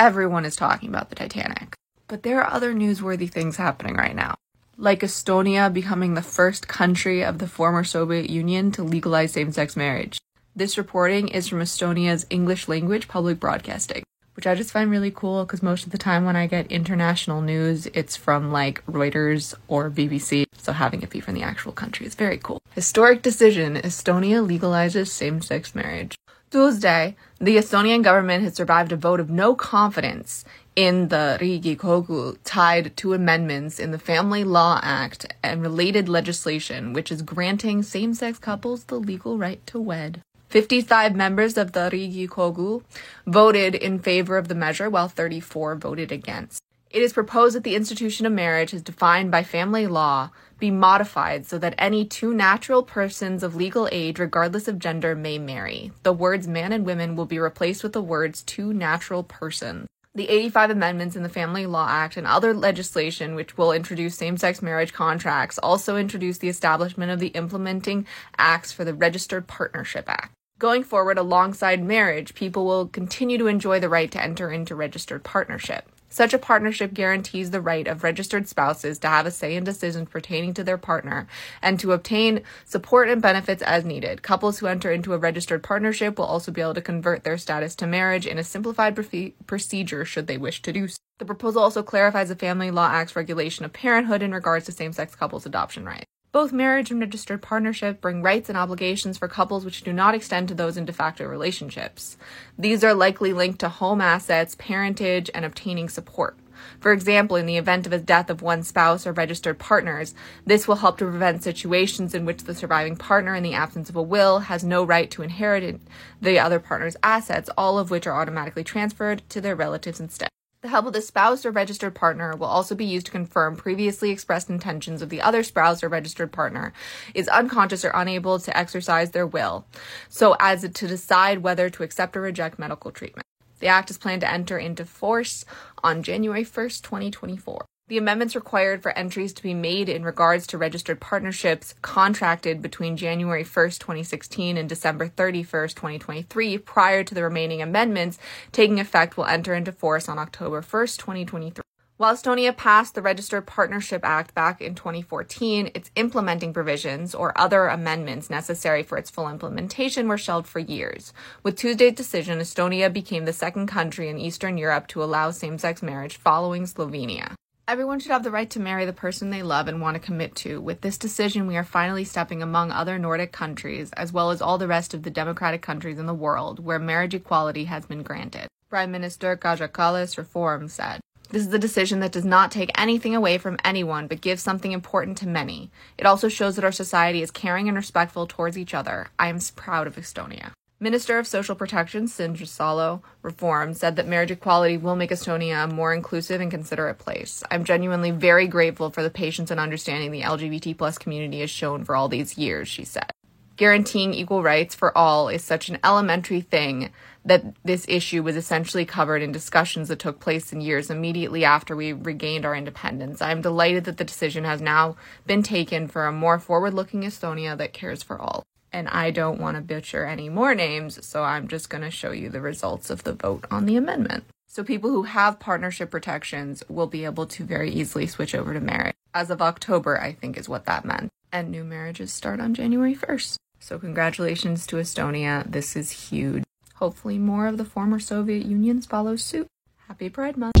everyone is talking about the Titanic. But there are other newsworthy things happening right now, like Estonia becoming the first country of the former Soviet Union to legalize same sex marriage. This reporting is from Estonia's English language public broadcasting, which I just find really cool because most of the time when I get international news, it's from like Reuters or BBC. So having it be from the actual country is very cool. Historic decision Estonia legalizes same sex marriage. Tuesday, the Estonian government has survived a vote of no confidence in the Riigikogu tied to amendments in the Family Law Act and related legislation, which is granting same sex couples the legal right to wed. 55 members of the Riigikogu voted in favor of the measure, while 34 voted against. It is proposed that the institution of marriage, as defined by family law, be modified so that any two natural persons of legal age, regardless of gender, may marry. The words man and women will be replaced with the words two natural persons. The 85 amendments in the Family Law Act and other legislation which will introduce same sex marriage contracts also introduce the establishment of the implementing acts for the Registered Partnership Act. Going forward, alongside marriage, people will continue to enjoy the right to enter into registered partnership. Such a partnership guarantees the right of registered spouses to have a say in decisions pertaining to their partner and to obtain support and benefits as needed. Couples who enter into a registered partnership will also be able to convert their status to marriage in a simplified pre- procedure should they wish to do so. The proposal also clarifies the Family Law Act's regulation of parenthood in regards to same sex couples' adoption rights. Both marriage and registered partnership bring rights and obligations for couples which do not extend to those in de facto relationships. These are likely linked to home assets, parentage, and obtaining support. For example, in the event of a death of one spouse or registered partners, this will help to prevent situations in which the surviving partner, in the absence of a will, has no right to inherit the other partner's assets, all of which are automatically transferred to their relatives instead. The help of the spouse or registered partner will also be used to confirm previously expressed intentions of the other spouse or registered partner is unconscious or unable to exercise their will, so as to decide whether to accept or reject medical treatment. The act is planned to enter into force on January 1st, 2024. The amendments required for entries to be made in regards to registered partnerships contracted between January 1st, 2016 and December 31st, 2023, prior to the remaining amendments taking effect, will enter into force on October 1st, 2023. While Estonia passed the Registered Partnership Act back in 2014, its implementing provisions or other amendments necessary for its full implementation were shelved for years. With Tuesday's decision, Estonia became the second country in Eastern Europe to allow same sex marriage following Slovenia. Everyone should have the right to marry the person they love and want to commit to. With this decision, we are finally stepping among other Nordic countries, as well as all the rest of the democratic countries in the world, where marriage equality has been granted. Prime Minister Kaja Kallas Reform said. This is a decision that does not take anything away from anyone, but gives something important to many. It also shows that our society is caring and respectful towards each other. I am proud of Estonia. Minister of Social Protection Signe Riisalo Reform said that marriage equality will make Estonia a more inclusive and considerate place. I'm genuinely very grateful for the patience and understanding the LGBT plus community has shown for all these years, she said. Guaranteeing equal rights for all is such an elementary thing that this issue was essentially covered in discussions that took place in years immediately after we regained our independence. I am delighted that the decision has now been taken for a more forward looking Estonia that cares for all and I don't want to butcher any more names, so I'm just going to show you the results of the vote on the amendment. So people who have partnership protections will be able to very easily switch over to marriage. As of October, I think is what that meant. And new marriages start on January 1st. So congratulations to Estonia. This is huge. Hopefully more of the former Soviet unions follow suit. Happy Pride Month.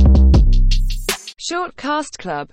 Short Cast Club